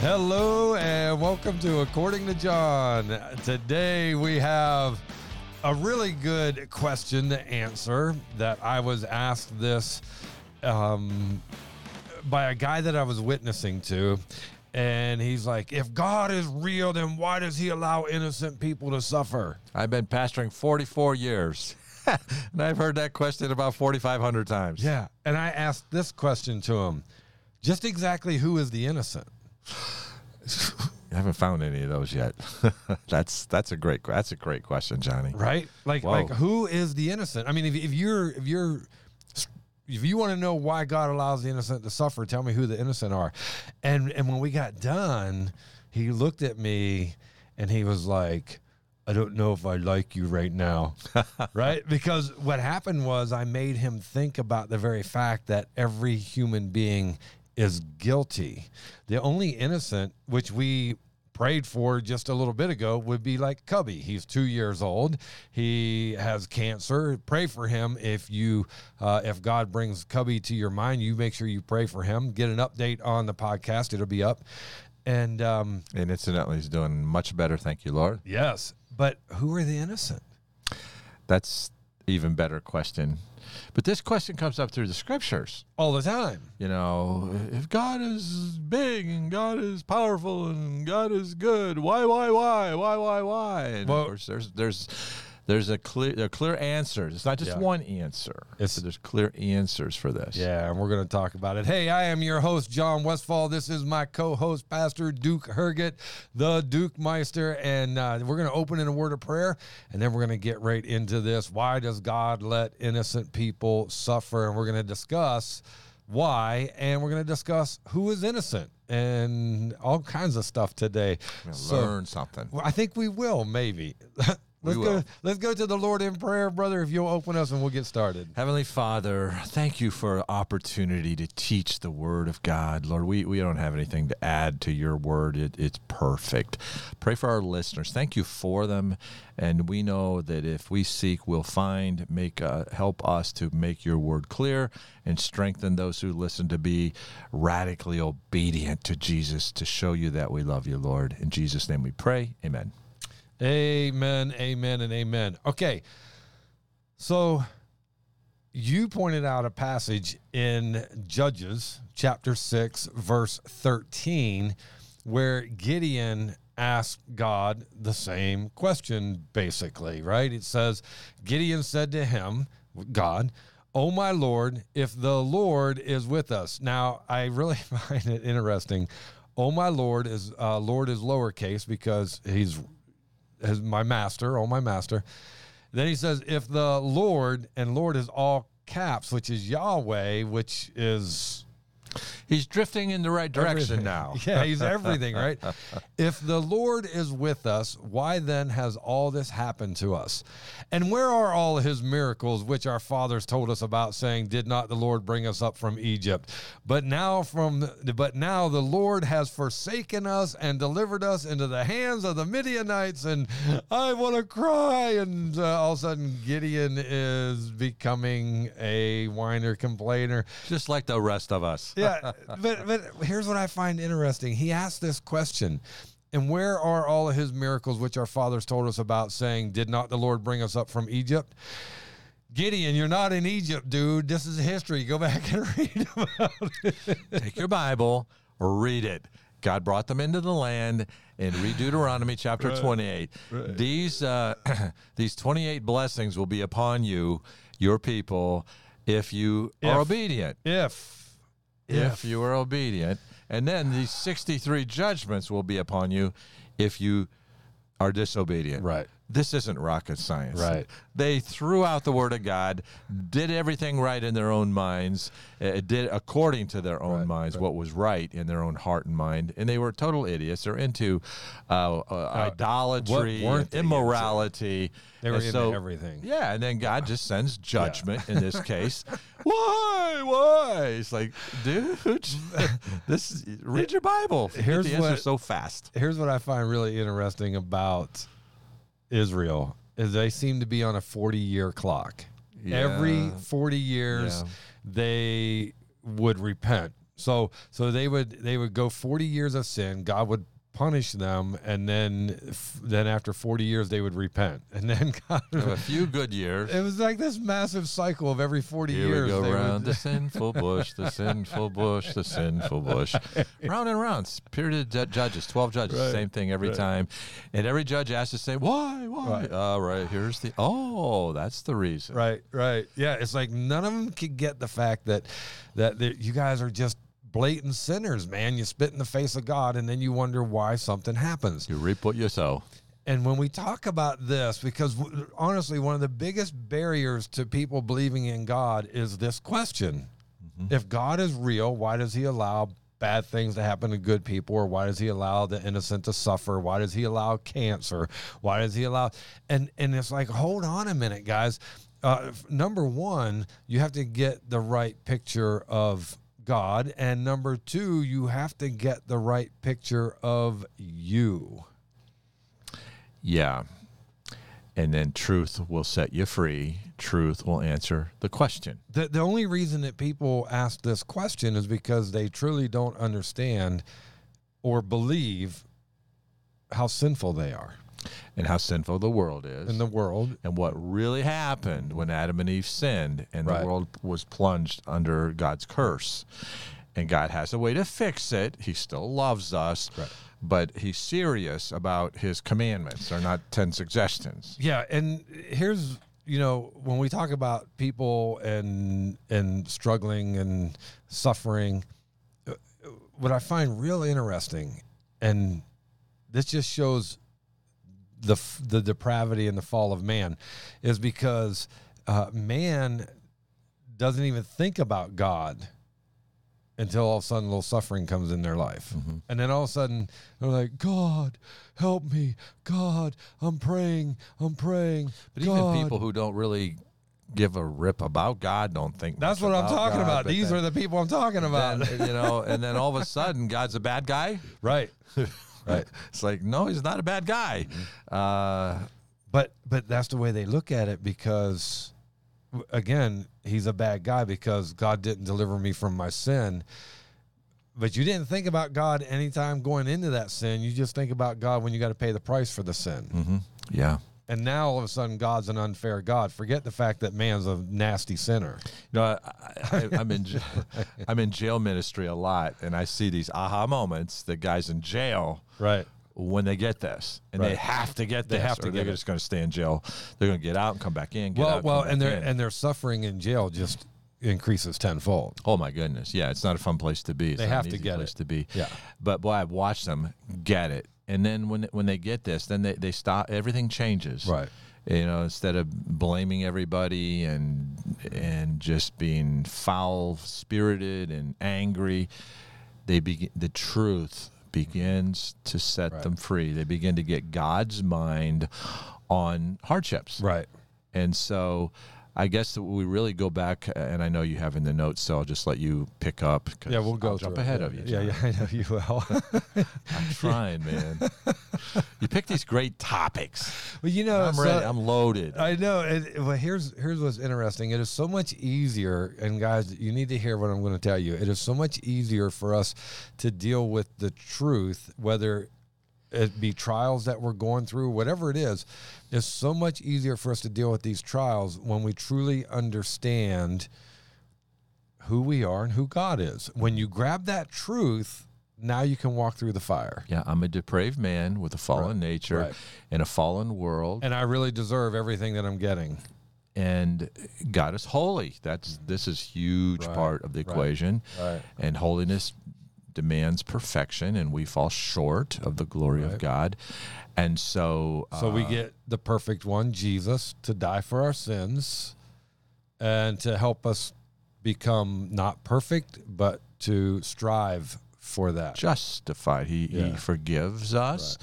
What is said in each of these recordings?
Hello and welcome to According to John. Today we have a really good question to answer that I was asked this um, by a guy that I was witnessing to. And he's like, if God is real, then why does he allow innocent people to suffer? I've been pastoring 44 years. and I've heard that question about 4,500 times. Yeah. And I asked this question to him just exactly who is the innocent? I haven't found any of those yet. that's that's a great that's a great question, Johnny. Right? Like Whoa. like who is the innocent? I mean, if, if you're if you're if you want to know why God allows the innocent to suffer, tell me who the innocent are. And and when we got done, he looked at me and he was like, I don't know if I like you right now. right? Because what happened was I made him think about the very fact that every human being is guilty. The only innocent, which we prayed for just a little bit ago, would be like Cubby. He's two years old. He has cancer. Pray for him if you, uh, if God brings Cubby to your mind, you make sure you pray for him. Get an update on the podcast; it'll be up. And um, And incidentally, he's doing much better. Thank you, Lord. yes, but who are the innocent? That's even better question. But this question comes up through the scriptures. All the time. You know, if God is big and God is powerful and God is good, why, why, why, why, why, why? And Well- of course, there's there's there's a clear there are clear answers. It's not just Yeah. one answer. It's- there's clear answers for this. Yeah, and we're going to talk about it. Hey, I am your host, John Westfall. This is my co host, Pastor Duke Herget, the Duke Meister. And uh, we're going to open in a word of prayer, and then we're going to get right into this. Why does God let innocent people suffer? And we're going to discuss why, and we're going to discuss who is innocent and all kinds of stuff today. So- learn something. I think we will, maybe. let's go. Let's go to the Lord in prayer, brother. If you'll open us, and we'll get started. Heavenly Father, thank you for opportunity to teach the Word of God. Lord, we, we don't have anything to add to your Word. It, it's perfect. Pray for our listeners. Thank you for them. And we know that if we seek, we'll find. Make uh, Help us to make your Word clear and strengthen those who listen to be radically obedient to Jesus to show you that we love you, Lord. In Jesus' name we pray. Amen. Amen, amen, and amen. Okay. So you pointed out a passage in Judges chapter 6, verse 13, where Gideon asked God the same question, basically, right? It says, Gideon said to him, God, Oh my Lord, if the Lord is with us. Now, I really find it interesting. Oh my Lord is uh, Lord is lowercase because he's as my master, oh my master. Then he says, if the Lord, and Lord is all caps, which is Yahweh, which is He's drifting in the right direction everything. now. Yeah, he's everything, right? if the Lord is with us, why then has all this happened to us? And where are all his miracles which our fathers told us about, saying, Did not the Lord bring us up from Egypt? But now from but now the Lord has forsaken us and delivered us into the hands of the Midianites, and I want to cry. And uh, all of a sudden Gideon is becoming a whiner complainer. Just like the rest of us. Yeah, but but here's what I find interesting. He asked this question, and where are all of his miracles which our fathers told us about, saying, "Did not the Lord bring us up from Egypt?" Gideon, you're not in Egypt, dude. This is history. Go back and read about it. Take your Bible, read it. God brought them into the land, and read Deuteronomy chapter 28. These uh, these 28 blessings will be upon you, your people, if you are obedient. If, If you are obedient, and then these 63 judgments will be upon you if you are disobedient. Right. This isn't rocket science. Right. They threw out the word of God, did everything right in their own minds, uh, did according to their own Right, minds what was right in their own heart and mind, and they were total idiots. They're into uh, uh, idolatry, weren't they immorality. They were And into so- everything. Yeah, and then God just sends judgment in this case. Why? Why? It's like, dude, this is, read your Bible. Here's the answer what- so fast. here's what I find really interesting about Israel is they seem to be on a 40 year clock. Every 40 years, Yeah. they would repent. So so they would they would go 40 years of sin. God would punish them, and then then after 40 years they would repent, and then God. a few good years. It was like this massive cycle of every 40 Here years. we go they round would- the sinful bush, the sinful bush, the sinful bush. Round and round. Period of judges, 12 judges, Right, same thing every right. time. And every judge has to say, why, why? Right. All right, here's the, oh, that's the reason. Right, right. Yeah, it's like none of them could get the fact that that that you guys are just blatant sinners, man. You spit in the face of God, and then you wonder why something happens. You reap what you sow. And when we talk about this, because honestly, one of the biggest barriers to people believing in God is this question: If God is real, why does He allow? Bad things to happen to good people, or why does he allow the innocent to suffer? Why does he allow cancer? Why does he allow? And and it's like, hold on a minute, guys. Uh, number one, you have to get the right picture of God, and number two, you have to get the right picture of you. Yeah. And then truth will set you free. Truth will answer the question. The, the only reason that people ask this question is because they truly don't understand or believe how sinful they are and how sinful the world is. in the world. and what really happened when Adam and Eve sinned and Right. the world was plunged under God's curse. And God has a way to fix it. He still loves us, Right. but he's serious about his commandments. They're not 10 suggestions. Yeah, and here's you know when we talk about people and and struggling and suffering, uh, what I find real interesting, and this just shows the the depravity and the fall of man, is because uh, man doesn't even think about God until all of a sudden a little suffering comes in their life. And then all of a sudden they're like, God, help me. God, I'm praying. I'm praying. But God." even people who don't really give a rip about God don't think That's what I'm talking God, about. These then- are the people I'm talking about. then, you know, and then all of a sudden God's a bad guy. right. Right. It's like, no, he's not a bad guy. Mm-hmm. Uh, But but that's the way they look at it because again, he's a bad guy because God didn't deliver me from my sin. But you didn't think about God anytime going into that sin. You just think about God when you got to pay the price for the sin. mhm. Yeah. And now all of a sudden God's an unfair God. Forget the fact that man's a nasty sinner. You know, I, I, I'm in I'm in jail ministry a lot, and I see these aha moments that guys in jail Right. when they get this, and they have to get They have to they're get just going to stay in jail. They're going to get out and come back in. Get Well, out, well, and their and their suffering in jail just increases tenfold. oh my goodness, yeah, it's not a fun place to be. It's They have to get place it. to be. Yeah. but boy, I've watched them get it, and then when when they get this, then they they stop. Everything changes. Right. you know instead of blaming everybody and and just being foul spirited and angry they begin the truth begins to set Right. them free they begin to get god's mind on hardships Right. and so I guess that we really go back, and I know you have in the notes, so I'll just let you pick up. 'cause Yeah, we'll go I'll jump it. ahead yeah, of you. Yeah, John. yeah, I know you will. I'm trying, man. you pick these great topics. well, you know, I'm so- ready. I'm loaded. I know. It, well, here's here's what's interesting. It is so much easier, and guys, you need to hear what I'm going to tell you. It is so much easier for us to deal with the truth, whether it be trials that we're going through, whatever it is. It's so much easier for us to deal with these trials when we truly understand who we are and who God is. When you grab that truth, now you can walk through the fire. Yeah, I'm a depraved man with a fallen nature right. in a fallen world, And I really deserve everything that I'm getting. and God is holy. That's this is huge Right, part of the right, equation, Right. and holiness demands perfection, and we fall short of the glory of God, and so So we uh, get the perfect one, Jesus, to die for our sins and to help us become not perfect, but to strive for that. justified. He he forgives us.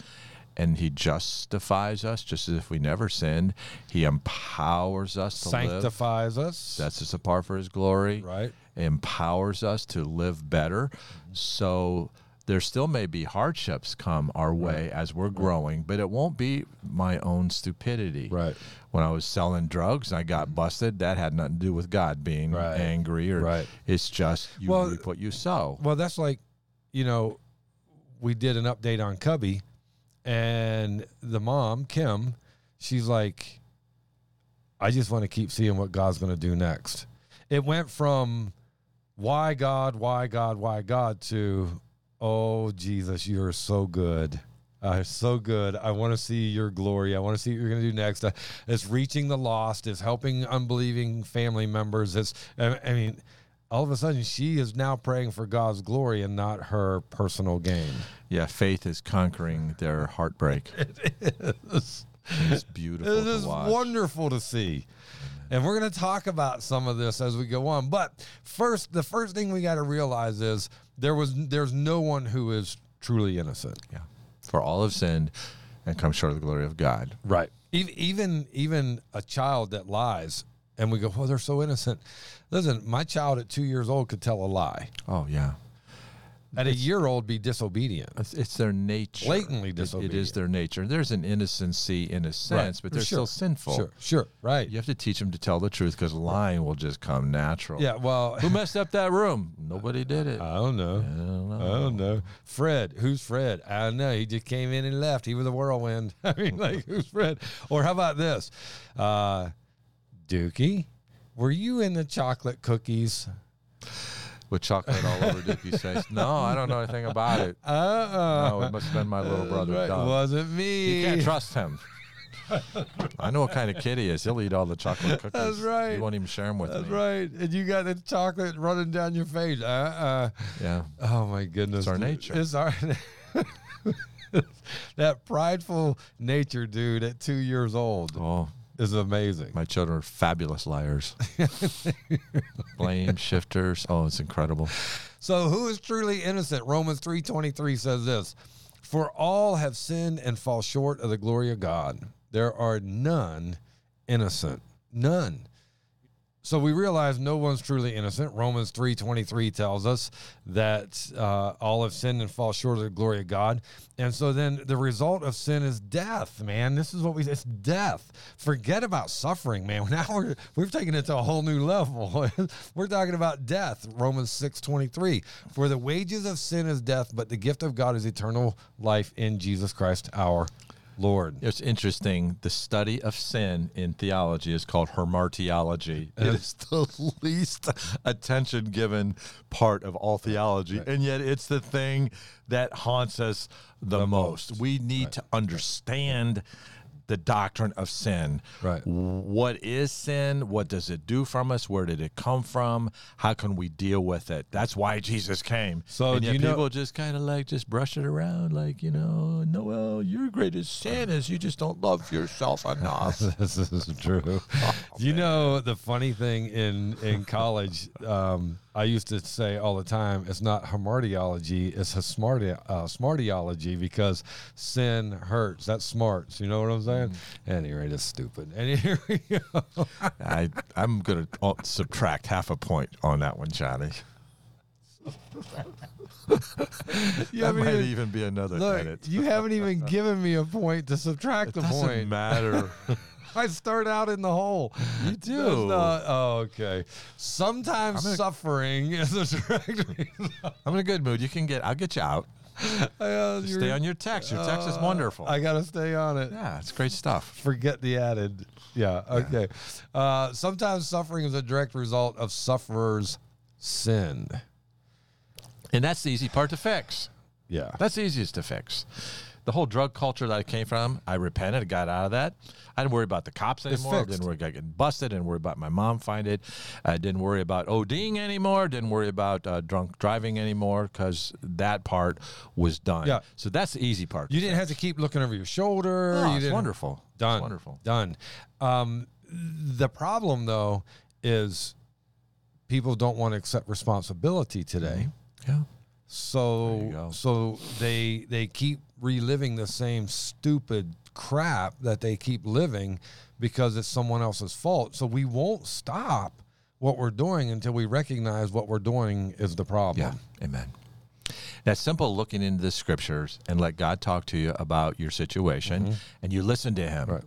And he justifies us just as if we never sinned. He empowers us to live. Sanctifies us. Sets us apart for his glory. right. empowers us to live better. So there still may be hardships come our way as we're growing, but it won't be my own stupidity. Right. When I was selling drugs, I got busted. That had nothing to do with God being Right. angry, or Right. it's just you Well, reap what you sow. Well, that's like, you know, we did an update on Cubby, and the mom, Kim, she's like, I just want to keep seeing what God's going to do next. It went from why God, why God, why God to, oh, Jesus, you're so good. Uh, so good. I want to see your glory. I want to see what you're going to do next. Uh, it's reaching the lost. It's helping unbelieving family members. It's, I I mean, all of a sudden she is now praying for God's glory and not her personal gain. Yeah, faith is conquering their heartbreak. It's, It's beautiful it is watch. wonderful to see. And we're going to talk about some of this as we go on. But first, the first thing we got to realize is there was there's no one who is truly innocent. Yeah. For all have sinned and come short of the glory of God. Right. Even even even a child that lies and we go, "Well, they're so innocent." Listen, my child at 2 years old could tell a lie. Oh yeah. At a year old be disobedient. It's, it's their nature. Blatantly It- It is their nature. There's an innocency in a sense, but they're Sure. still sinful. Sure, sure, right. You have to teach them to tell the truth because lying will just come natural. Yeah, well, Who messed up that room? Nobody did it. I don't know. I don't know. I don't know. Fred, who's Fred? I don't know. He just came in and left. He was a whirlwind. I mean, like, who's Fred? Or how about this? Uh, Dookie, were you in the chocolate cookies? With chocolate all over Dickie's face. No, I don't know anything about it. Uh-uh. No, it must have been my little brother. Right, Doug. Wasn't me. You can't trust him. I know what kind of kid he is. He'll eat all the chocolate cookies. That's right. He won't even share them with That's me. right. And you got the chocolate running down your face. Uh-uh. Yeah. Oh my goodness. It's our nature. It's our that prideful nature, dude, at two years old Oh, is amazing. my children are fabulous liars. Blame shifters. Oh, it's incredible. So who is truly innocent? Romans 3:23 says this, "For all have sinned and fall short of the glory of God. There are none innocent. None." So we realize no one's truly innocent. Romans 3:23 tells us that uh, all have sinned and fall short of the glory of God. And so then the result of sin is death, man. This is what we it's death. Forget about suffering, man. Now we're we've taken it to a whole new level. we're talking about death. Romans 6:23. For the wages of sin is death, but the gift of God is eternal life in Jesus Christ our Lord. It's interesting. The study of sin in theology is called hamartiology. It is the least attention given part of all theology, and yet it's the thing that haunts us the, most. We need to understand the doctrine of sin. Right. What is sin? What does it do from us? Where did it come from? How can we deal with it? That's why Jesus came. So and you know- people just kind of like just brush it around, like you know, Noel, your greatest sin is you just don't love yourself enough. this is true. you know the funny thing in in college, um, I used to say all the time, it's not hamartiology, it's a uh, smartiology because sin hurts. That's smarts. You know what I'm saying? Anyway, it's stupid. And here we go. I I'm gonna uh, subtract half a point on that one, Johnny. That might even- even be another Look, edit. you haven't even given me a point to subtract the Doesn't point. matter. I start out in the hole. You That's do. not- oh, okay. Sometimes gonna- suffering is a direct. I'm in a good mood. You can get. I'll get you out. Uh, stay on your text. Your text is Uh, wonderful. I gotta stay on it. yeah, it's great stuff. Forget the added. Yeah. Okay. Uh, sometimes suffering is a direct result of sufferers' sin. And that's the easy part to fix. Yeah. That's the easiest to fix. The whole drug culture that I came from, I repented, I got out of that. I didn't worry about the cops anymore. I didn't worry about getting busted. Didn't worry about my mom find it. I didn't worry about ODing anymore. Didn't worry about uh, drunk driving anymore because that part was done. Yeah. So that's the easy part. You didn't have to keep looking over your shoulder. Oh, you it's wonderful. It's Done. wonderful. Done. Um, the problem, though, is people don't want to accept responsibility today. Yeah. So There you go. so they they keep reliving the same stupid crap that they keep living because it's someone else's fault. So we won't stop what we're doing until we recognize what we're doing is the problem. Yeah. Amen. That simple looking into the scriptures and let God talk to you about your situation and you listen to him. Mm-hmm. Right.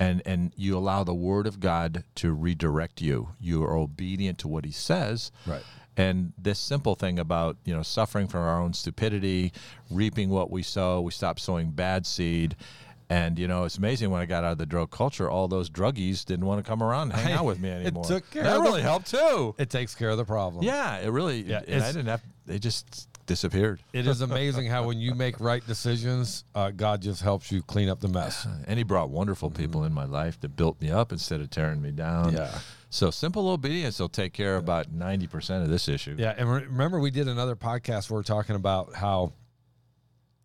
And and you allow the word of God to redirect you. You are obedient to what he says. Right. And this simple thing about, you know, suffering from our own stupidity, reaping what we sow, we stop sowing bad seed. And you know, it's amazing when I got out of the drug culture, all those druggies didn't want to come around and hang out with me anymore. It took care that of the- really helped too. It takes care of the problem. Yeah, it really. Yeah, and I didn't have. They just disappeared. It is amazing how when you make right decisions, uh, God just helps you clean up the mess. And He brought wonderful people in my life that built me up instead of tearing me down. Yeah. So simple obedience will take care of about ninety percent of this issue. Yeah, and re- remember we did another podcast where we are talking about how,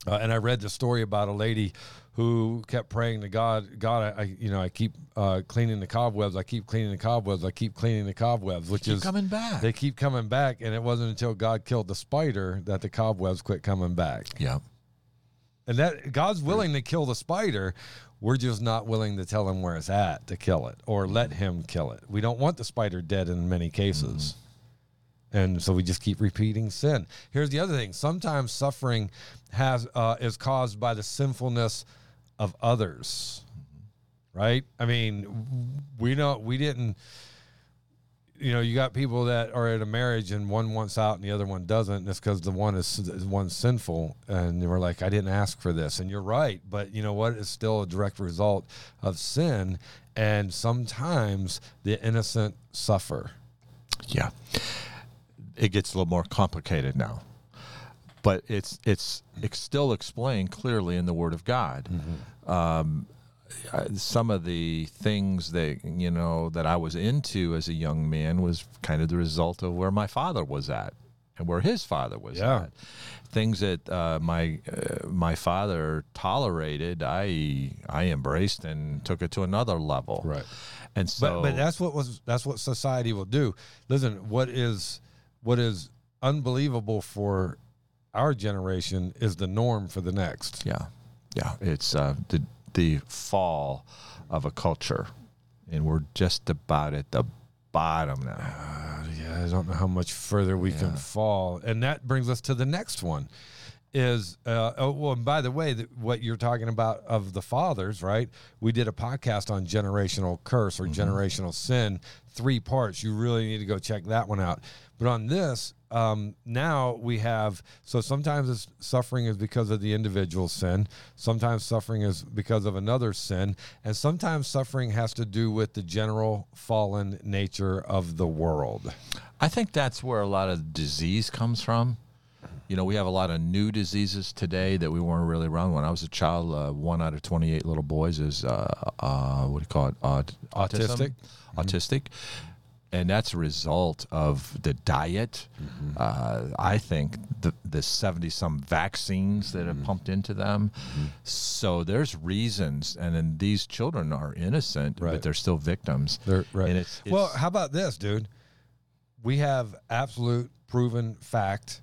uh, and I read the story about a lady who kept praying to God. God, I, I you know, I keep uh, cleaning the cobwebs. I keep cleaning the cobwebs. I keep cleaning the cobwebs, which Keep is coming back. They keep coming back, and it wasn't until God killed the spider that the cobwebs quit coming back. yeah. And that God's willing to kill the spider. We're just not willing to tell him where it's at to kill it or let mm-hmm. him kill it. We don't want the spider dead in many cases. Mm-hmm. And so we just keep repeating sin. Here's the other thing. Sometimes suffering has uh, is caused by the sinfulness of others. Mm-hmm. Right? I mean, we don't we didn't you know, you got people that are in a marriage and one wants out and the other one doesn't. And it's because the one is one sinful, and they were like, "I didn't ask for this," and you're right. But you know what? It's still a direct result of sin, and sometimes the innocent suffer. Yeah. It gets a little more complicated now. But it's it's it's still explained clearly in the Word of God. Um, uh, some of the things that you know that I was into as a young man was kind of the result of where my father was at and where his father was Yeah. at. Things that uh, my uh, my father tolerated, I I embraced and took it to another level. Right. And so, But but that's what was that's what society will do. Listen, what is what is unbelievable for our generation is the norm for the next. Yeah, yeah. It's uh, the the fall of a culture, and we're just about at the bottom now. Uh, yeah, I don't know how much further we can fall, and that brings us to the next one. Is uh, oh well, and by the way, that what you're talking about of the fathers, right? We did a podcast on generational curse or generational sin, three parts. You really need to go check that one out. But on this, um, now we have so sometimes it's suffering is because of the individual sin, sometimes suffering is because of another sin, and sometimes suffering has to do with the general fallen nature of the world. I think that's where a lot of disease comes from. You know, we have a lot of new diseases today that we weren't really around when I was a child. Uh, one out of twenty-eight little boys is uh, uh, what do you call it? Aut- autism? Autistic. Autistic. And that's a result of the diet. Mm-hmm. Uh, I think the the seventy some vaccines that have mm-hmm. pumped into them. Mm-hmm. So there's reasons, and then these children are innocent, Right. but they're still victims. They're, right. And it's, well, how about this, dude? We have absolute proven fact,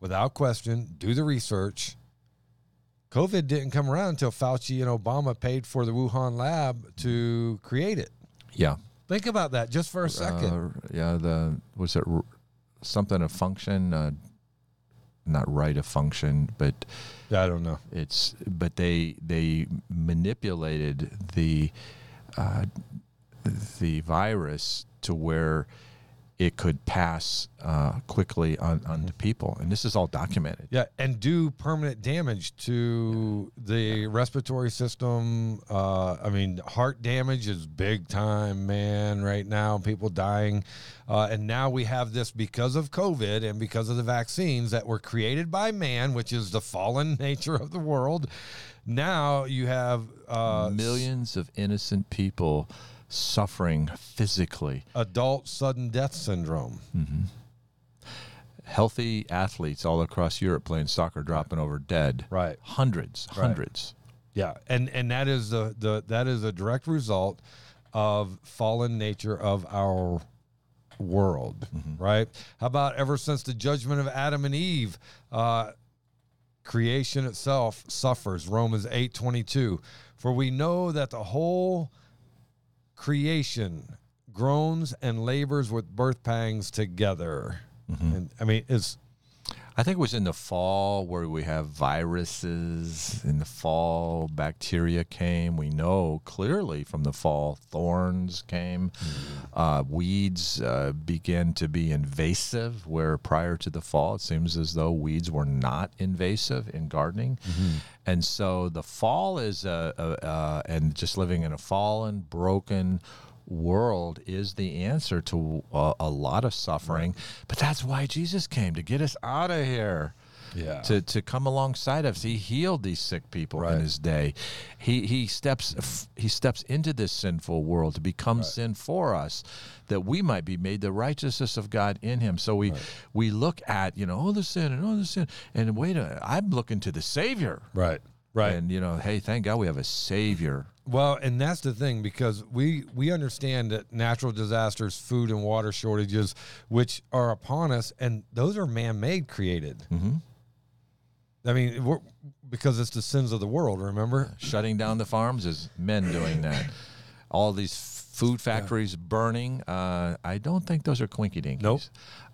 without question. Do the research. COVID didn't come around until Fauci and Obama paid for the Wuhan lab to create it. yeah. Think about that just for a second. Uh, yeah, the was it r- something a function? Uh, not right a function, but I don't know. it's but they they manipulated the uh, the virus to where it could pass uh, quickly on to people, and this is all documented. Yeah, and do permanent damage to the respiratory system. Uh, I mean, heart damage is big time, man. Right now, people dying, uh, and now we have this because of COVID and because of the vaccines that were created by man, which is the fallen nature of the world. Now you have uh, Millions of innocent people suffering physically. adult sudden death syndrome. Healthy athletes all across Europe playing soccer, dropping over dead. Right. Hundreds, Right. hundreds. Yeah, and and that is the the that is a direct result of fallen nature of our world, right? How about ever since the judgment of Adam and Eve, uh, creation itself suffers. Romans eight twenty two, for we know that the whole creation groans and labors with birth pangs together. Mm-hmm. And I mean, it's I think it was in the fall where we have viruses. In the fall, bacteria came. We know clearly from the fall, thorns came. Uh, weeds uh, began to be invasive, where prior to the fall, it seems as though weeds were not invasive in gardening. And so the fall is, a, a, uh, and just living in a fallen, broken, world is the answer to a, a lot of suffering. But that's why Jesus came to get us out of here. Yeah. To, to come alongside us, he healed these sick people Right. in his day. He he steps he steps into this sinful world to become sin for us, that we might be made the righteousness of God in Him. So we we look at you know oh the sin and oh the sin and wait a I'm looking to the Savior. Right. Right. And you know, hey, thank God we have a Savior. Well, and that's the thing because we we understand that natural disasters, food and water shortages, which are upon us, and those are man-made, created. Mm-hmm. I mean, because it's the sins of the world. Remember? shutting down the farms is men doing that. All these food factories burning. Uh, I don't think those are quinky dinkies. Nope.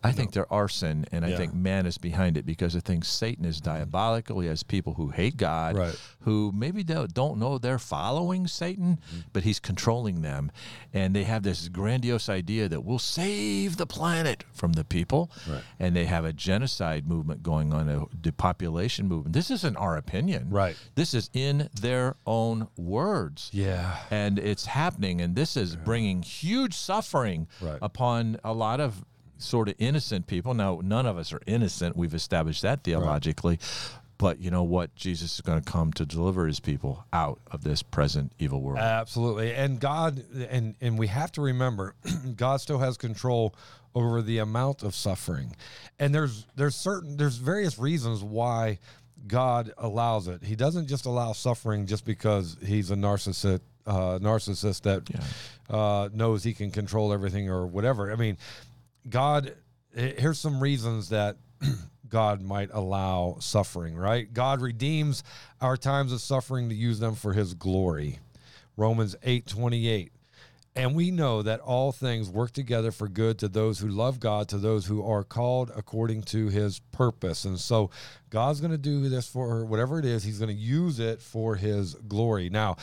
I think they're arson, and I think man is behind it because I think Satan is diabolical. He has people who hate God, Right. who maybe don't know they're following Satan, Mm-hmm. but he's controlling them, and they have this grandiose idea that we'll save the planet from the people, Right. and they have a genocide movement going on, a depopulation movement. This isn't our opinion, Right. This is in their own words Yeah. and it's happening and this is bringing huge suffering Right. upon a lot of sort of innocent people now none of us are innocent we've established that theologically but you know what jesus is going to come to deliver his people out of this present evil world Absolutely. And God and and we have to remember God still has control over the amount of suffering. And there's there's certain there's various reasons why God allows it. He doesn't just allow suffering just because he's a narcissist uh, narcissist that uh, knows he can control everything or whatever. I mean, God here's some reasons that God might allow suffering, right? God redeems our times of suffering to use them for his glory. Romans 8:28. And we know that all things work together for good to those who love God, to those who are called according to his purpose. And so God's going to do this for whatever it is, he's going to use it for his glory. Now,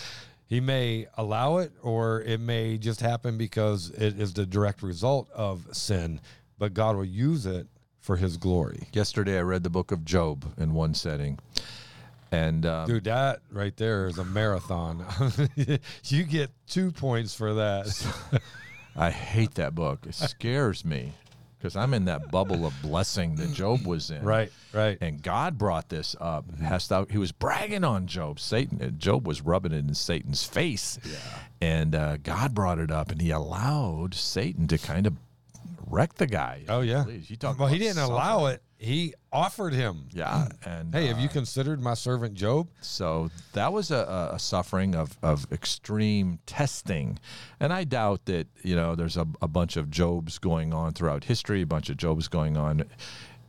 he may allow it or it may just happen because it is the direct result of sin, but God will use it for his glory. yesterday i read the book of job in one setting and um, Dude, that right there is a marathon. you get two points for that. i hate that book it scares me because i'm in that bubble of blessing that job was in right, right. And God brought this up. Hast thou, he was bragging on Job. Satan, uh, Job was rubbing it in Satan's face. Yeah. And uh, God brought it up, and he allowed Satan to kind of wreck the guy. Oh yeah. Please, you talk well, he didn't suffering. allow it. He offered him. Yeah. And Hey, have you uh, considered my servant Job? so that was a, a- suffering of, of extreme testing. And I doubt that, you know, there's a, a bunch of Jobs going on throughout history, a bunch of Jobs going on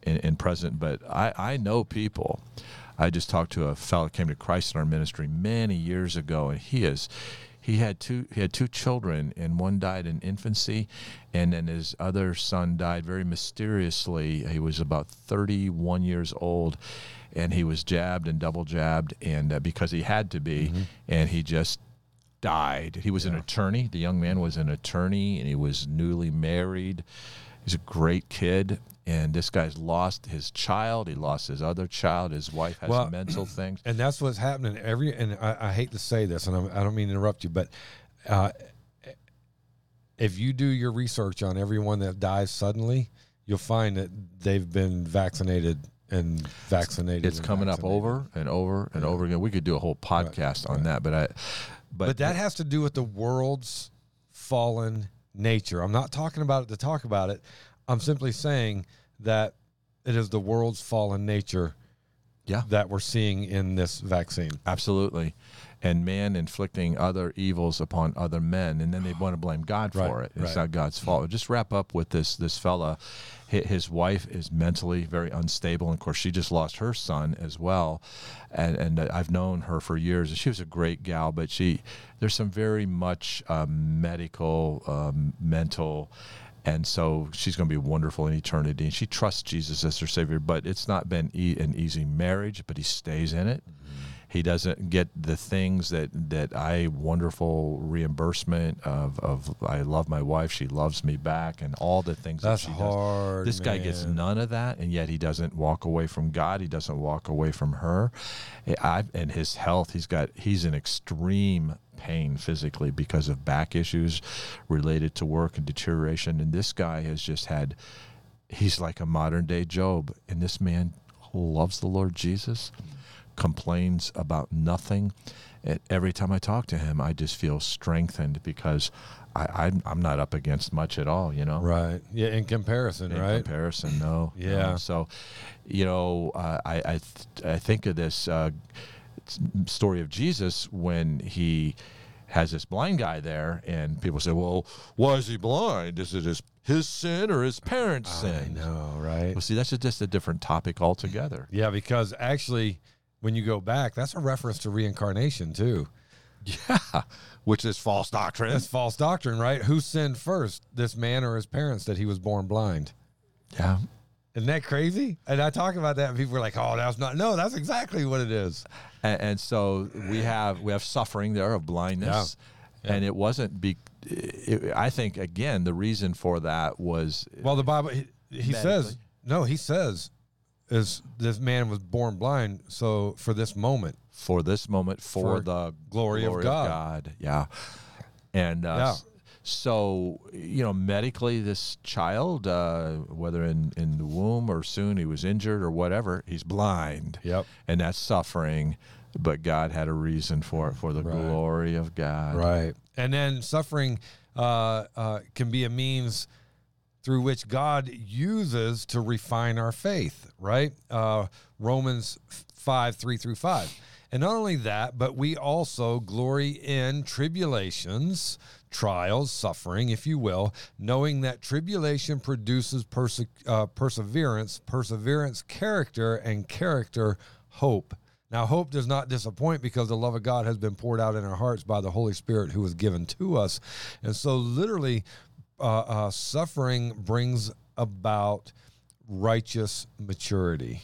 in, in present. But I, I know people. I just talked to a fellow that came to Christ in our ministry many years ago, and he is. He had two. He had two children, and one died in infancy, and then his other son died very mysteriously. He was about 31 years old, and he was jabbed and double jabbed, and uh, because he had to be, and he just died. He was an attorney. The young man was an attorney, and he was newly married. He's a great kid, and this guy's lost his child. He lost his other child. His wife has Well- mental things. And that's what's happening. Every and I, I hate to say this, and I'm, I don't mean to interrupt you, but uh, if you do your research on everyone that dies suddenly, you'll find that they've been vaccinated and vaccinated. It's and coming up over and over and over again. We could do a whole podcast on that, but I, but, But that has to do with the world's fallen nature. I'm not talking about it to talk about it. I'm simply saying that it is the world's fallen nature yeah, that we're seeing in this vaccine. absolutely. And man inflicting other evils upon other men, and then they want to blame God for Right, it. It's right. not God's fault. Just wrap up with this. This fella, his wife is mentally very unstable, and of course, she just lost her son as well. And and I've known her for years. and She was a great gal, but she there's some very much um, medical, um, mental and so she's going to be wonderful in eternity. And she trusts Jesus as her Savior, but it's not been e- an easy marriage, but he stays in it. Mm-hmm. He doesn't get the things that that I wonderful reimbursement of of I love my wife, she loves me back, and all the things That's that she hard, does. This guy gets none of that, and yet he doesn't walk away from God. He doesn't walk away from her. Eh, I, and his health, he's got he's in extreme pain physically because of back issues related to work and deterioration. And this guy has just had. He's like a modern day Job, and this man loves the Lord Jesus complains about nothing. And every time I talk to him, I just feel strengthened because I, I'm, I'm not up against much at all, you know? Right. Yeah. In comparison, In right? comparison, no. no. Yeah. So, you know, uh, I, I, th- I think of this uh, story of Jesus when he has this blind guy there, and people say, well, why is he blind? Is it his, his sin or his parents' sin?" I know, right? Well, see, that's just a different topic altogether. Yeah, because actually, when you go back, that's a reference to reincarnation too. Yeah, which is false doctrine. That's false doctrine, right? Who sinned first, this man or his parents, that he was born blind? Yeah. Isn't that crazy? And I talk about that, and people are like, "Oh, that's not." No, that's exactly what it is. And, and so we have we have suffering there of blindness, and it wasn't be. It, I think again the reason for that was Well, the Bible, he, he says, no, he says, is this man was born blind, so for this moment, for this moment for, For the glory of God. Yeah, and uh, Yeah. so you know medically this child, uh, whether in in the womb or soon he was injured or whatever, he's blind. Yep. and that's suffering. But God had a reason for it, for the Right. glory of God. Right. And then suffering uh, uh, can be a means through which God uses to refine our faith, right? Uh, Romans 5 3 through 5. And not only that, but we also glory in tribulations, trials, suffering, if you will, knowing that tribulation produces perse- uh, perseverance, perseverance, character, and character, hope. Now, hope does not disappoint because the love of God has been poured out in our hearts by the Holy Spirit who was given to us. And so, literally, uh, uh, suffering brings about righteous maturity.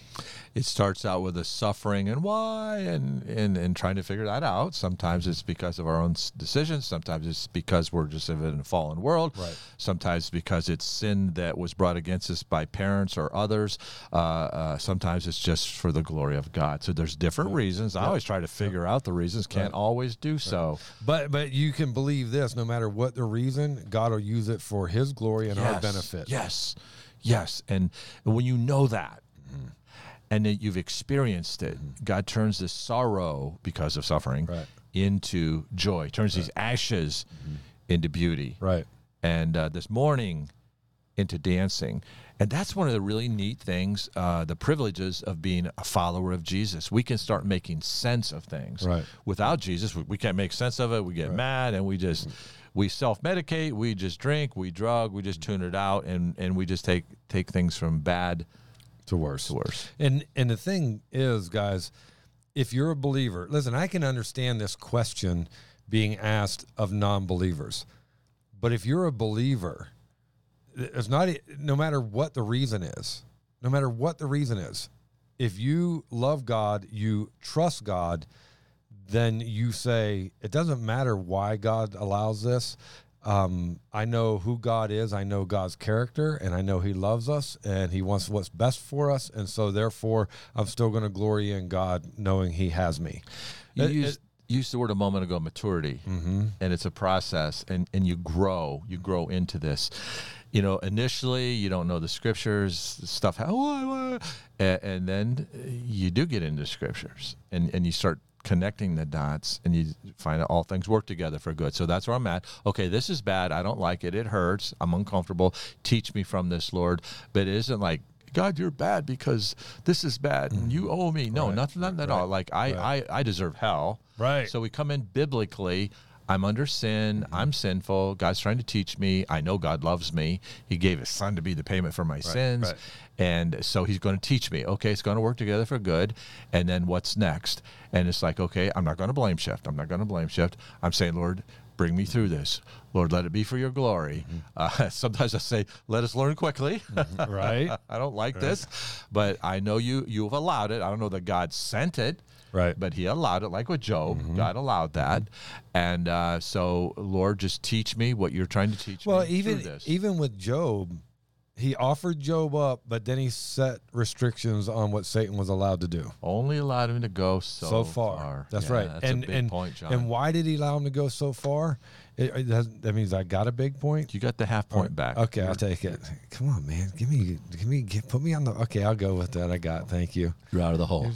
it starts out with a suffering and why and, and and trying to figure that out. Sometimes it's because of our own decisions. Sometimes it's because we're just in a fallen world. Right. sometimes because it's sin that was brought against us by parents or others. Uh, uh, sometimes it's just for the glory of god. So there's different reasons. I always try to figure out the reasons. Can't always do so. But but you can believe this no matter what the reason, God will use it for his glory and our benefit. Yes, yes, and, and when you know that, and that you've experienced it, God turns this sorrow because of suffering Right. into joy. Turns these ashes into beauty, Right. and uh, this mourning into dancing. And that's one of the really neat things, uh, the privileges of being a follower of Jesus. We can start making sense of things. Right. Without Jesus, we, we can't make sense of it. We get mad and we just we self medicate. We just drink. We drug. We just tune it out, and and we just take take things from bad To worse. to worse. And and the thing is, guys, if you're a believer, listen, I can understand this question being asked of non-believers. But if you're a believer, it's not no matter what the reason is, no matter what the reason is, if you love God, you trust God, then you say, it doesn't matter why God allows this. Um, I know who God is. I know God's character, and I know He loves us, and He wants what's best for us. And so, therefore, I'm still going to glory in God, knowing He has me. You It- used, used the word a moment ago, maturity, and it's a process, and and you grow, you grow into this. You know, initially you don't know the scriptures, stuff, how, and, and then you do get into scriptures, and and you start connecting the dots, and you find out all things work together for good. So that's where I'm at. Okay, this is bad. I don't like it. It hurts. I'm uncomfortable. Teach me from this, Lord. But it isn't like. God, you're bad because this is bad and you mm-hmm. owe me. No, Right. nothing, nothing at all. Like I, I, I deserve hell. Right. So we come in biblically. I'm under sin. Mm-hmm. I'm sinful. God's trying to teach me. I know God loves me. He gave his son to be the payment for my sins. right. And so he's going to teach me. Okay, it's going to work together for good. And then what's next? And it's like, okay, I'm not going to blame shift. I'm not going to blame shift. I'm saying, Lord, bring me through this. Lord, let it be for your glory. Mm-hmm. Uh, sometimes I say, let us learn quickly. Mm-hmm. Right. I don't like this, but I know you you have allowed it. I don't know that God sent it, Right. but He allowed it. Like with Job, God allowed that, and uh, so Lord, just teach me what you're trying to teach Well, me even through this. even with Job, he offered Job up, but then he set restrictions on what Satan was allowed to do. Only allowed him to go so, So, far. That's Yeah, right. That's and a big and point, John. and why did he allow him to go so far? It, it doesn't- that means I got a big point. you got the half point back. Okay, I'll take it. Come on, man. Give me, give me, get, put me on the. Okay, I'll go with that. I got. Thank you. You're out of the hole.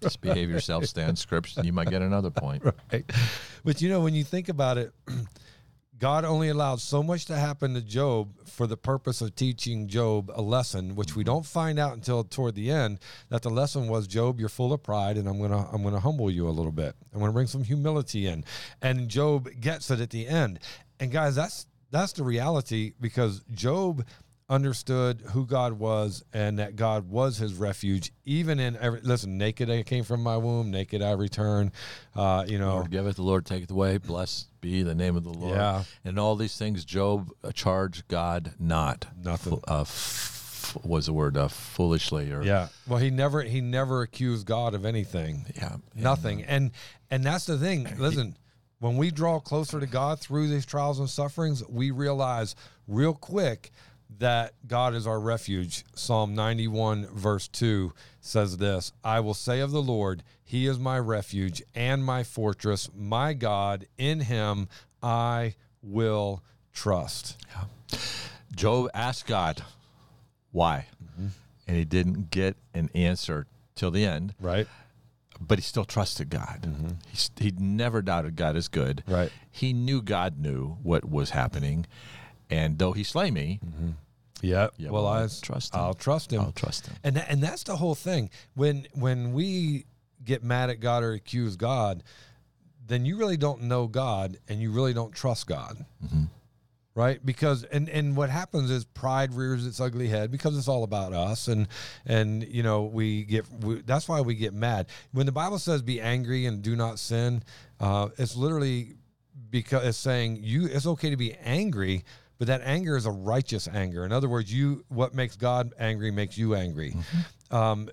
Just behave yourself, stand scripts, and you might get another point. right. But you know, when you think about it, God only allowed so much to happen to Job for the purpose of teaching Job a lesson, which we mm-hmm. don't find out until toward the end. That the lesson was, Job, you're full of pride, and I'm gonna I'm gonna humble you a little bit. I'm gonna bring some humility in, and Job gets it at the end. And guys, that's that's the reality because Job understood who God was and that God was his refuge, even in every listen. Naked I came from my womb, naked I return. Uh, you know, Lord giveth, the Lord taketh away. Blessed be the name of the Lord. Yeah. And all these things, Job uh, charged God not. Nothing. Fu- uh, f- was the word uh, foolishly or Yeah. Well, he never he never accused God of anything. yeah, Nothing. And and that's the thing. Listen, when we draw closer to God through these trials and sufferings, we realize real quick that God is our refuge. Psalm 91 verse 2 says this, I will say of the Lord, he is my refuge and my fortress, my God, in him I will trust. Job asked God why, Mm-hmm. and he didn't get an answer till the end. Right? but he still trusted God. He, s- he never doubted God is good. Mm-hmm. Right. He knew God knew what was happening, and though he slay me, Yeah. Yeah, well, I I'll trust him. I'll trust him. I'll trust him. And that, and that's the whole thing. When when we get mad at God or accuse God, then you really don't know God and you really don't trust God. Right? Because and and what happens is pride rears its ugly head because it's all about us and and you know we get we, that's why we get mad. When the Bible says be angry and do not sin, uh, it's literally because it's saying you it's okay to be angry but that anger is a righteous anger. In other words you what makes god angry makes you angry. Um,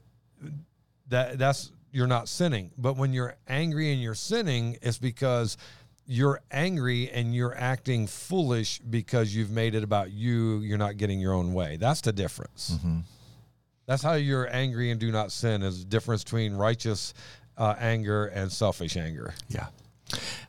that that's you're not sinning. But when you're angry and you're sinning it's because you're angry and you're acting foolish because you've made it about you. You're not getting your own way. That's the difference. That's how you're angry and do not sin is the difference between righteous uh, anger and selfish anger. Yeah.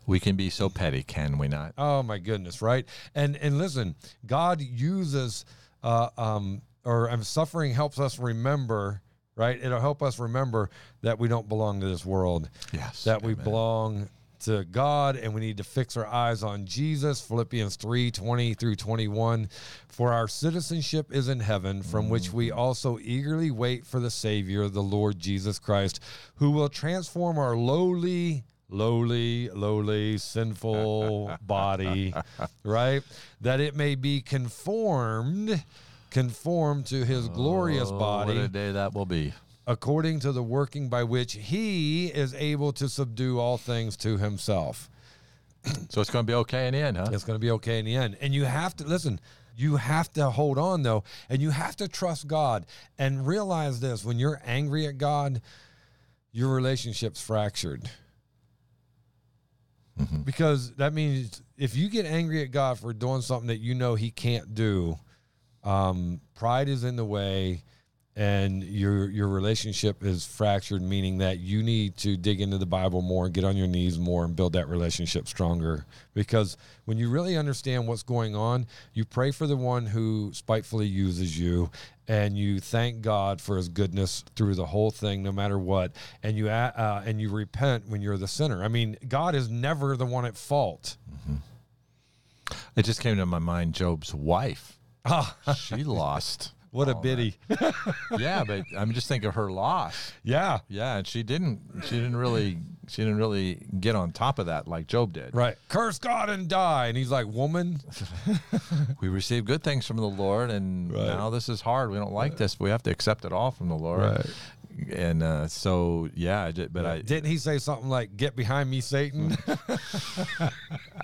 We can be so petty, can we not? Oh my goodness, right? And and listen, God uses uh, um, or um, suffering helps us remember, right? It'll help us remember that we don't belong to this world. Yes. That we Amen. belong to God and we need to fix our eyes on Jesus. Philippians 3 20 through 21. For our citizenship is in heaven, from which we also eagerly wait for the Savior, the Lord Jesus Christ, who will transform our lowly, lowly, lowly, sinful body, right? That it may be conformed. Conformed to his oh, glorious Oh, body What a day that will be. according to the working by which he is able to subdue all things to himself. So it's going to be okay in the end, huh? It's going to be okay in the end. And you have to listen, you have to hold on though, and you have to trust God and realize this when you're angry at God, your relationship's fractured. Because that means if you get angry at God for doing something that you know he can't do, um, pride is in the way and your your relationship is fractured meaning that you need to dig into the bible more and get on your knees more and build that relationship stronger because when you really understand what's going on you pray for the one who spitefully uses you and you thank god for his goodness through the whole thing no matter what and you uh, and you repent when you're the sinner i mean god is never the one at fault It just came to my mind Job's wife. ah, She lost. What a oh, all biddy. Yeah, but I'm just thinking of her loss. yeah Yeah, and she didn't she didn't really she didn't really get on top of that like Job did. right curse god and die and he's like woman We receive good things from the Lord and Right. now this is hard. We don't like this, but we have to accept it all from the Lord. Right. And uh, so yeah, I did, but I Didn't he say something like "Get behind me, Satan"?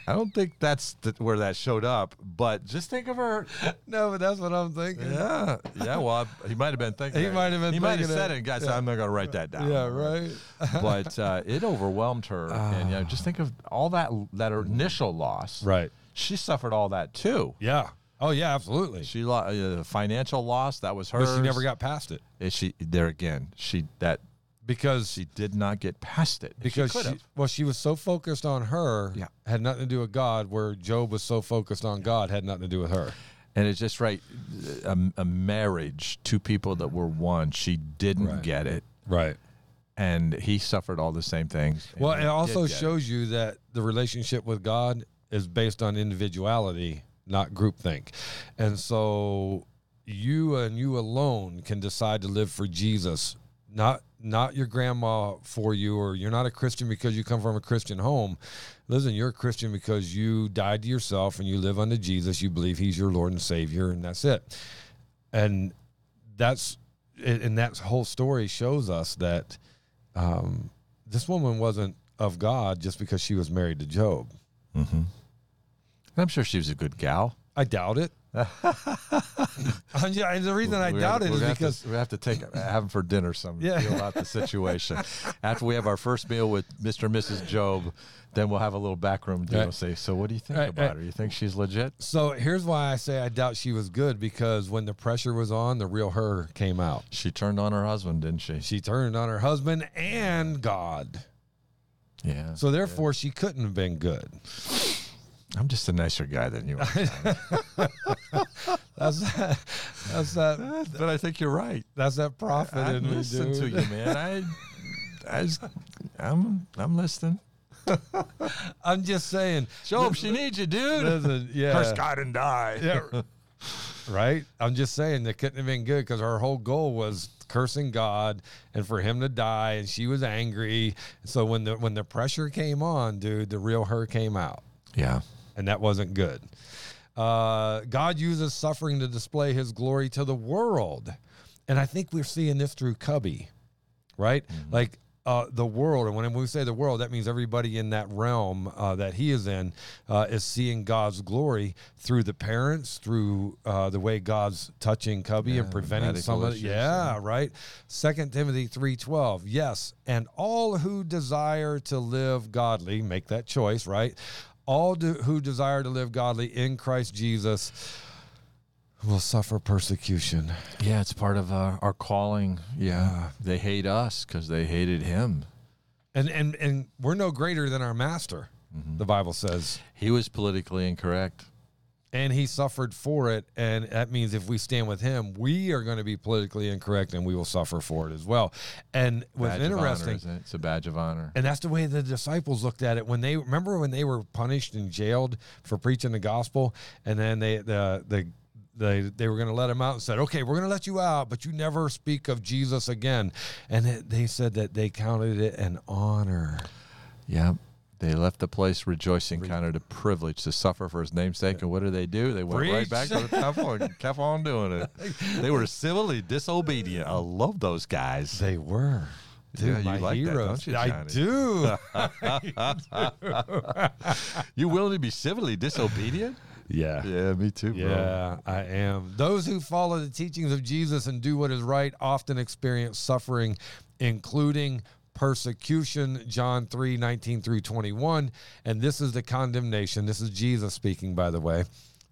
I don't think that's the, where that showed up. But just think of her. no, but that's what I'm thinking. Yeah, yeah. Well, I, he might have been thinking. He might have been He might have said it. it. Guys, Yeah. I'm not going to write that down. Yeah, right. but uh, it overwhelmed her, and you know, just think of all that that initial loss. right. She suffered all that too. Yeah. Oh yeah, absolutely. She lost uh, financial loss. That was hers. But she never got past it. Is she there again. She that because she did not get past it because she, she, well she was so focused on her Yeah. had nothing to do with God where Job was so focused on God had nothing to do with her. And it's just right. A, a marriage, two people that were one. She didn't Right. get it, Right. and he suffered all the same things. Well, it also shows you that the relationship with God is based on individuality, not groupthink. And so you and you alone can decide to live for Jesus, not not your grandma for you or you're not a Christian because you come from a Christian home. Listen, you're a Christian because you died to yourself and you live unto Jesus, you believe he's your Lord and Savior and that's it. And that's and that whole story shows us that um, this woman wasn't of God just because she was married to Job. Mm-hmm. I'm sure she was a good gal. I doubt it. And yeah, and the reason I We doubt have- it is have to- because we have to take have them for dinner some Yeah. feel out the situation. After we have our first meal with Mr. and Mrs. Job, then we'll have a little backroom deal. Right. Say, so what do you think Right, about right. her? You think she's legit? so here's why I say I doubt she was good because when the pressure was on, the real her came out. She turned on her husband, didn't she? She turned on her husband and God. Yeah. So therefore she couldn't have been good. I'm just a nicer guy than you are. That's that, that's that but I think you're right. that's that prophet I in me, listen to you, man. I, I, just- I'm, I'm listening. I'm just saying. Job, she needs you, dude. Listen, yeah. Curse God and die. Yeah. right? I'm just saying that couldn't have been good because her whole goal was cursing God and for him to die, and she was angry. So when the when the pressure came on, dude, the real her came out, Yeah. And that wasn't good. Uh, God uses suffering to display His glory to the world, and I think we're seeing this through Cubby, right? Like. Uh, the world, and when we say the world, that means everybody in that realm uh, that he is in uh, is seeing God's glory through the parents, through uh, the way God's touching Cubby and preventing medical some of issues, Yeah, yeah. right. Second Timothy three twelve. Yes, and all who desire to live godly make that choice. Right. All do, who desire to live godly in Christ Jesus will suffer persecution. Yeah, it's part of our, our calling. Yeah. They hate us because they hated him. And and and we're no greater than our master. Mm-hmm. The Bible says. He was politically incorrect. And he suffered for it, and that means if we stand with him, we are going to be politically incorrect, and we will suffer for it as well. And what's Badge of honor, interesting, isn't it? It's a badge of honor. And that's the way the disciples looked at it when they remember when they were punished and jailed for preaching the gospel, and then they the the they they were going to let him out and said, "Okay, we're going to let you out, but you never speak of Jesus again." And it, they said that they counted it an honor. Yeah. They left the place rejoicing, counted a privilege to suffer for his namesake. And what did they do? They went right back to the temple and kept on doing it. They were civilly disobedient. I love those guys. They were. Dude, Yeah, you my like that, heroes. don't you, I do. You willing to be civilly disobedient? yeah. Yeah, me too, bro. Yeah, I am. Those who follow the teachings of Jesus and do what is right often experience suffering, including persecution. John 3 19 through 21. And this is the condemnation. This is Jesus speaking, by the way.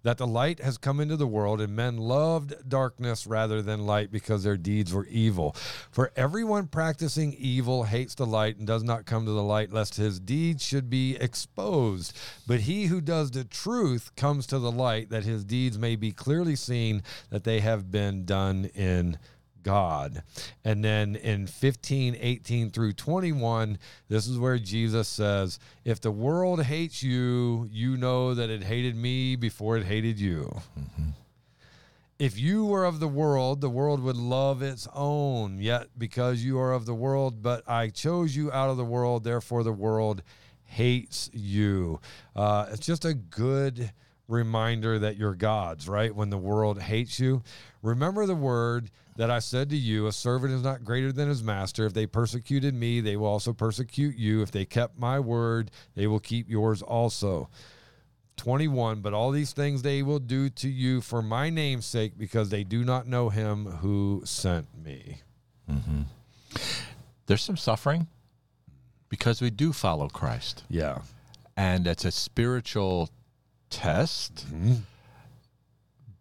That the light has come into the world, and men loved darkness rather than light because their deeds were evil. For everyone practicing evil hates the light and does not come to the light, lest his deeds should be exposed. But he who does the truth comes to the light, that his deeds may be clearly seen that they have been done in God. And then in 15, 18 through 21, this is where Jesus says, If the world hates you, you know that it hated me before it hated you. If you were of the world, the world would love its own. Yet because you are of the world, but I chose you out of the world, therefore the world hates you. Uh, it's just a good reminder that you're God's, right? When the world hates you, Remember the word that I said to you: A servant is not greater than his master. If they persecuted me, they will also persecute you. If they kept my word, they will keep yours also. 21 but all these things they will do to you for my name's sake because they do not know him who sent me There's some suffering because we do follow Christ. yeah And it's a spiritual test, Mm-hmm.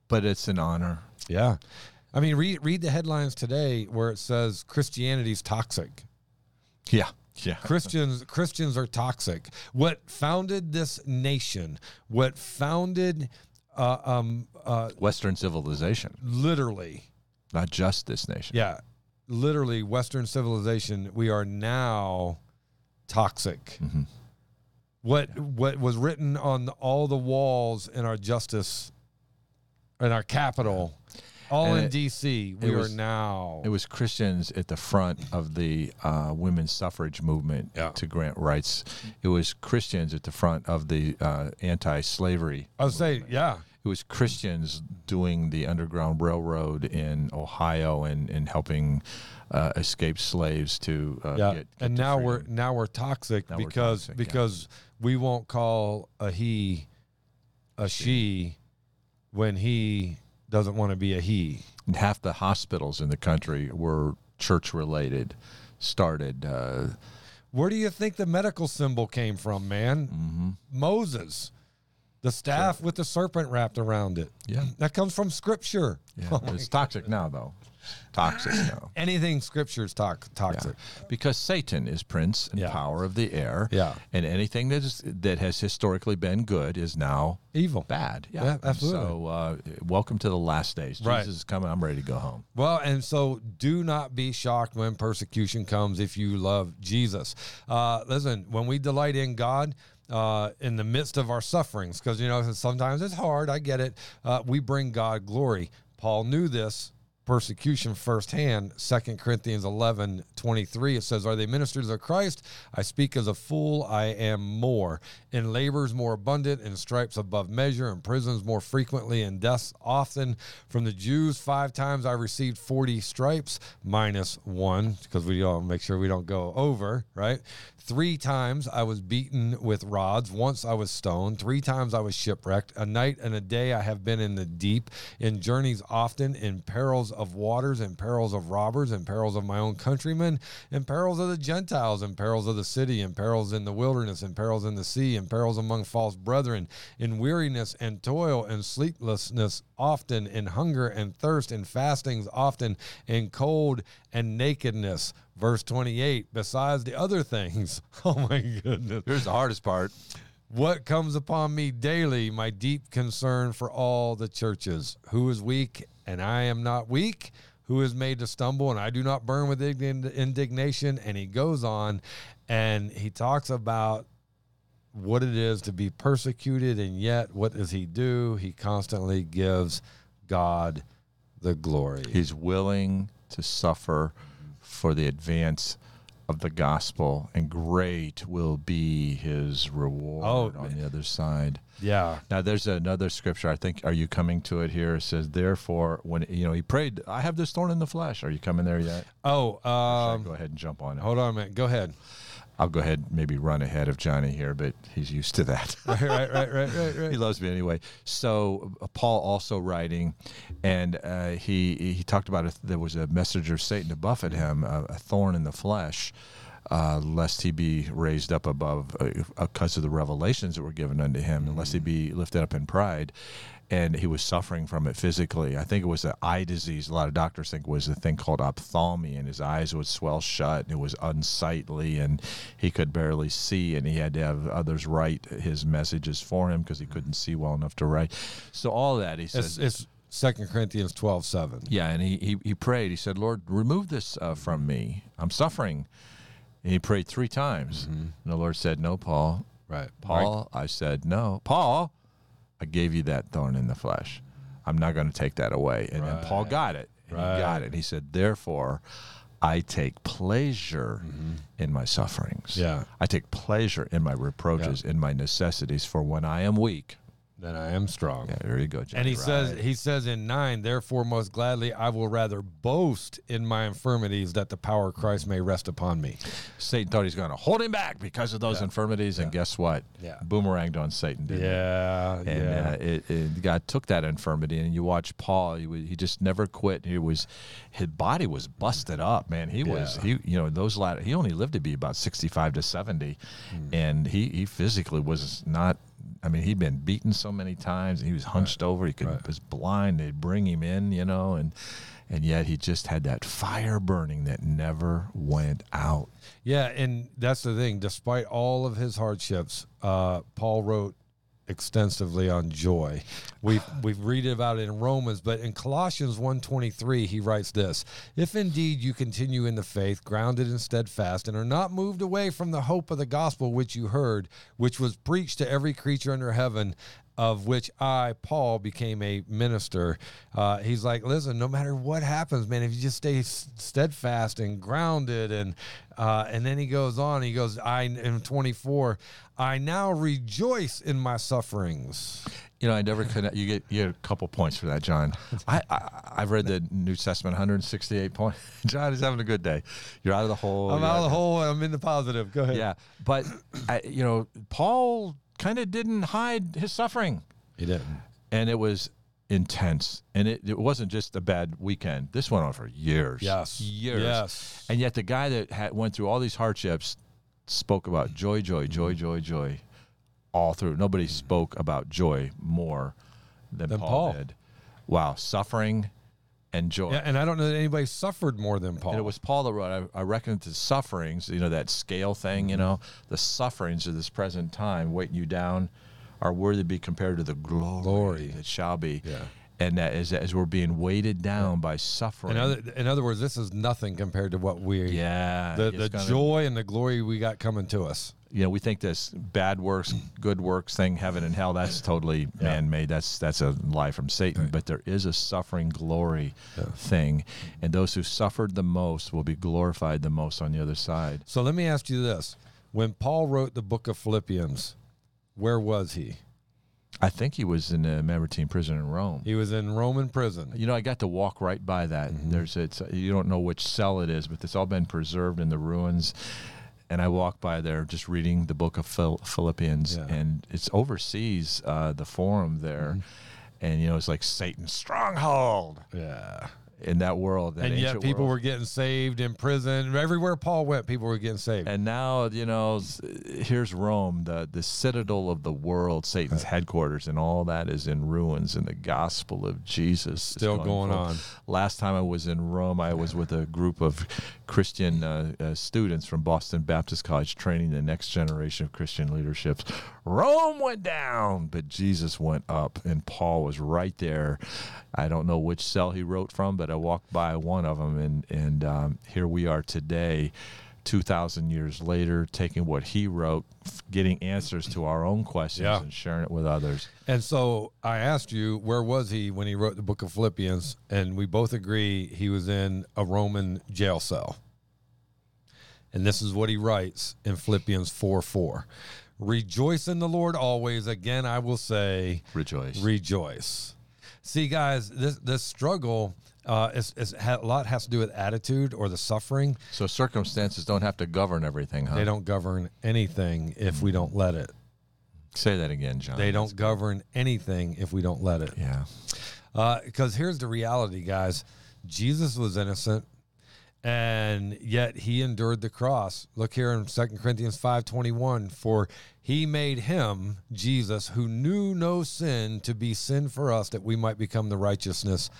but it's an honor. Yeah i mean read read the headlines today where it says christianity's toxic Yeah. Yeah. christians christians are toxic what founded this nation what founded uh, um uh Western civilization, literally not just this nation. yeah literally western civilization we are now toxic Mm-hmm. what what was written on all the walls in our justice in our capital all And in it- dc we it are was- now It was Christians at the front of the uh, women's suffrage movement Yeah. to grant rights. It was Christians at the front of the uh, anti-slavery. i would say yeah It was Christians doing the Underground Railroad in Ohio and, and helping uh, escaped slaves to uh, yeah get, get and now we're now we're toxic Now we're because yeah. because we won't call a he a she when he doesn't want to be a he And half the hospitals in the country were church related. Started uh, Where do you think the medical symbol came from, man? Mm-hmm. Moses. The staff with the serpent wrapped around it. Yeah. That comes from scripture. yeah, Oh it's toxic now though. Toxic now. Anything scripture is tox- Yeah. toxic. Because Satan is prince and Yeah. power of the air. Yeah. And anything that is that has historically been good is now Evil. bad. Yeah, And absolutely. So uh, welcome to the last days. Right. Jesus is coming. I'm ready to go home. Well, and so do not be shocked when persecution comes if you love Jesus. Uh, listen, when we delight in God, uh, in the midst of our sufferings, because you know sometimes it's hard. I get it. Uh, we bring God glory. Paul knew this persecution firsthand. Second Corinthians 11, 23, it says, Are they ministers of Christ? I speak as a fool, I am more. In labors more abundant, in stripes above measure, in prisons more frequently, in deaths often. From the Jews, five times I received 40 stripes, minus one, because we all make sure we don't go over, right? Three times I was beaten with rods. Once I was stoned. Three times I was shipwrecked. A night and a day I have been in the deep, in journeys often, in perils of waters, in perils of robbers, in perils of my own countrymen, in perils of the Gentiles, in perils of the city, in perils in the wilderness, in perils in the sea, in perils among false brethren, in weariness and toil and sleeplessness often, in hunger and thirst, in fastings often, in cold and nakedness. Verse 28, besides the other things. Oh my goodness. Here's the hardest part. What comes upon me daily, my deep concern for all the churches. Who is weak and I am not weak? Who is made to stumble and I do not burn with indignation? And he goes on and he talks about what it is to be persecuted, and yet what does he do? He constantly gives God the glory. He's willing to suffer for the advance of the gospel, and great will be his reward Oh, on the other side. yeah. Now, there's another scripture. I think. Are you coming to it here? It says, "Therefore, when you know he prayed, I have this thorn in the flesh." Are you coming there yet? Oh, um, go ahead and jump on it. hold on a minute. Go ahead. I'll go ahead, and maybe run ahead of Johnny here, but he's used to that. Right, right, right, right, right, he loves me anyway. So uh, Paul also writing, and uh, he he talked about it. There was a messenger of Satan to buffet him, a, a thorn in the flesh, uh, lest he be raised up above, uh, because of the revelations that were given unto him, and lest he be lifted up in pride. And he was suffering from it physically. I think it was an eye disease. A lot of doctors think it was a thing called ophthalmia, and his eyes would swell shut, and it was unsightly, and he could barely see, and he had to have others write his messages for him because he couldn't see well enough to write. So all that he says. It's, it's Second Corinthians twelve seven. Yeah, and he, he, he prayed. He said, Lord, remove this uh, from me. I'm suffering. And he prayed three times. And the Lord said, No, Paul. Right. Paul, I said, No. Paul, I gave you that thorn in the flesh. I'm not going to take that away. And then Paul got it. And he got it. And he said, Therefore, I take pleasure mm-hmm. in my sufferings. Yeah. I take pleasure in my reproaches, in my necessities. For when I am weak, then I am strong. Yeah, there you go, Johnny. And he says he says in nine, therefore most gladly I will rather boast in my infirmities that the power of Christ may rest upon me. Satan thought he's going to hold him back because of those infirmities, and guess what? Yeah. Boomeranged on Satan, didn't it? Yeah, And yeah. uh, it, it, God took that infirmity, and you watch Paul. He, was, he just never quit. He was, his body was busted up, man. He was, Yeah. he, you know, those latter. He only lived to be about sixty-five to seventy, Hmm. and he, he physically was not. I mean, he'd been beaten so many times. He was hunched over. He could Right. was blind. They'd bring him in, you know, and and yet he just had that fire burning that never went out. Yeah, and that's the thing. Despite all of his hardships, uh, Paul wrote extensively on joy. We we've read about it in Romans, but in Colossians 1:23 he writes this: If indeed you continue in the faith, grounded and steadfast, and are not moved away from the hope of the gospel which you heard, which was preached to every creature under heaven, of which I, Paul, became a minister. Uh, he's like, listen, no matter what happens, man, if you just stay s- steadfast and grounded, and uh, and then he goes on, he goes, I am 24, I now rejoice in my sufferings. You know, I never could. You get you get a couple points for that, John. I, I I've read the New Testament 168 points. John is having a good day. You're out of the hole. I'm out of the hole. I'm in the positive. Go ahead. Yeah, but I, you know, Paul kind of didn't hide his suffering, he didn't. and it was intense. And it, it wasn't just a bad weekend. This went on for years. Yes. years. Yes. And yet, the guy that had, went through all these hardships spoke about joy, joy, mm-hmm. joy, joy, joy, all through. Nobody mm-hmm. spoke about joy more than, Than Paul, Paul. did. Wow, suffering and joy. Yeah, and I don't know that anybody suffered more than Paul. And it was Paul that wrote, I, I reckon the sufferings, you know, that scale thing, you mm-hmm. know, the sufferings of this present time weighting you down are worthy to be compared to the glory, Glory. that shall be. Yeah. And that as, as we're being weighted down by suffering. in other, in other words, this is nothing compared to what we, yeah. the, the gonna- joy and the glory we got coming to us. You know, we think this bad works, good works thing, heaven and hell, that's totally man made. That's that's a lie from Satan. But there is a suffering glory thing. And those who suffered the most will be glorified the most on the other side. So let me ask you this: When Paul wrote the book of Philippians, where was he? I think he was in a Mamertine prison in Rome. He was in Roman prison. You know, I got to walk right by that. Mm-hmm. There's it's you don't know which cell it is, but it's all been preserved in the ruins. And I walk by there just reading the book of Phil- Philippians, Yeah. Mm-hmm. and it's overseas uh, the forum there, and you know it's like Satan's stronghold Yeah. In that world. That and yet people world. were getting saved in prison. Everywhere Paul went, people were getting saved. And now, you know, here's Rome, the, the citadel of the world, Satan's headquarters, and all that is in ruins, and the gospel of Jesus is Still going forth. on. Last time I was in Rome, I was with a group of Christian uh, uh, students from Boston Baptist College training the next generation of Christian leaderships. Rome went down, but Jesus went up, and Paul was right there. I don't know which cell he wrote from, but I walked by one of them, and and um, here we are today. 2,000 years later, taking what he wrote, getting answers to our own questions, Yeah. and sharing it with others. And so I asked you, where was he when he wrote the book of Philippians? And we both agree he was in a Roman jail cell. And this is what he writes in Philippians 4 4. Rejoice in the Lord always. Again, I will say, Rejoice. rejoice. See, guys, this this struggle uh, is ha- a lot has to do with attitude or the suffering. so circumstances don't have to govern everything, huh? They don't govern anything if we don't let it. Say that again, John. They don't govern anything if we don't let it. Yeah. Because here's the reality, guys. Jesus was innocent, and yet he endured the cross. Look here in 2 Corinthians 5.21, For he made him, Jesus, who knew no sin, to be sin for us, that we might become the righteousness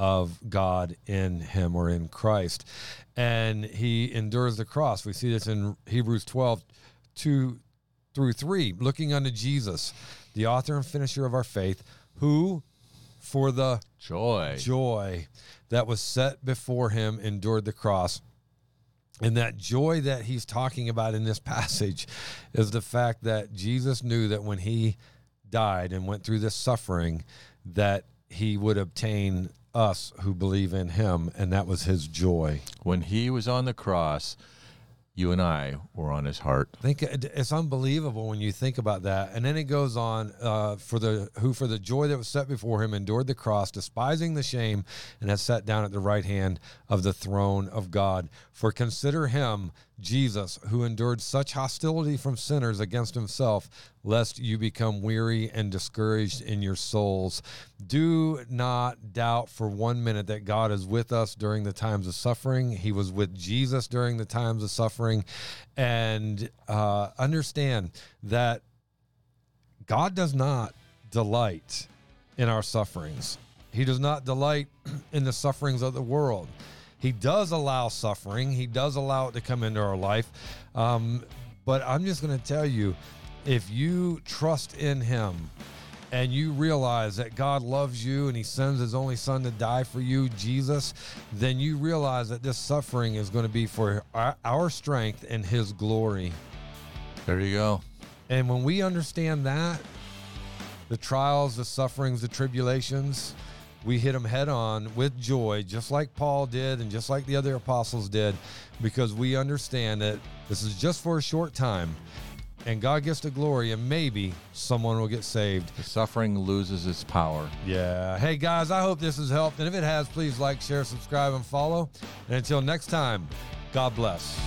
of God in him or in Christ. And he endures the cross. We see this in Hebrews 12, 2 through 3. Looking unto Jesus, the author and finisher of our faith, who for the Joy. joy that was set before him endured the cross. And that joy that he's talking about in this passage is the fact that Jesus knew that when he died and went through this suffering, that he would obtain us who believe in him, and that was his joy. When he was on the cross, you and I were on his heart. I think it's unbelievable when you think about that. And then it goes on uh, for the who for the joy that was set before him endured the cross, despising the shame, and has sat down at the right hand of the throne of God. For consider him, Jesus, who endured such hostility from sinners against himself, lest you become weary and discouraged in your souls. Do not doubt for one minute that God is with us during the times of suffering. He was with Jesus during the times of suffering. And uh, understand that God does not delight in our sufferings. He does not delight in the sufferings of the world. He does allow suffering. He does allow it to come into our life. Um, but I'm just going to tell you if you trust in Him and you realize that God loves you and He sends His only Son to die for you, Jesus, then you realize that this suffering is going to be for our, our strength and His glory. There you go. And when we understand that, the trials, the sufferings, the tribulations, we hit them head on with joy, just like Paul did and just like the other apostles did, because we understand that this is just for a short time and God gets the glory and maybe someone will get saved. The suffering loses its power. Yeah. Hey, guys, I hope this has helped. And if it has, please like, share, subscribe, and follow. And until next time, God bless.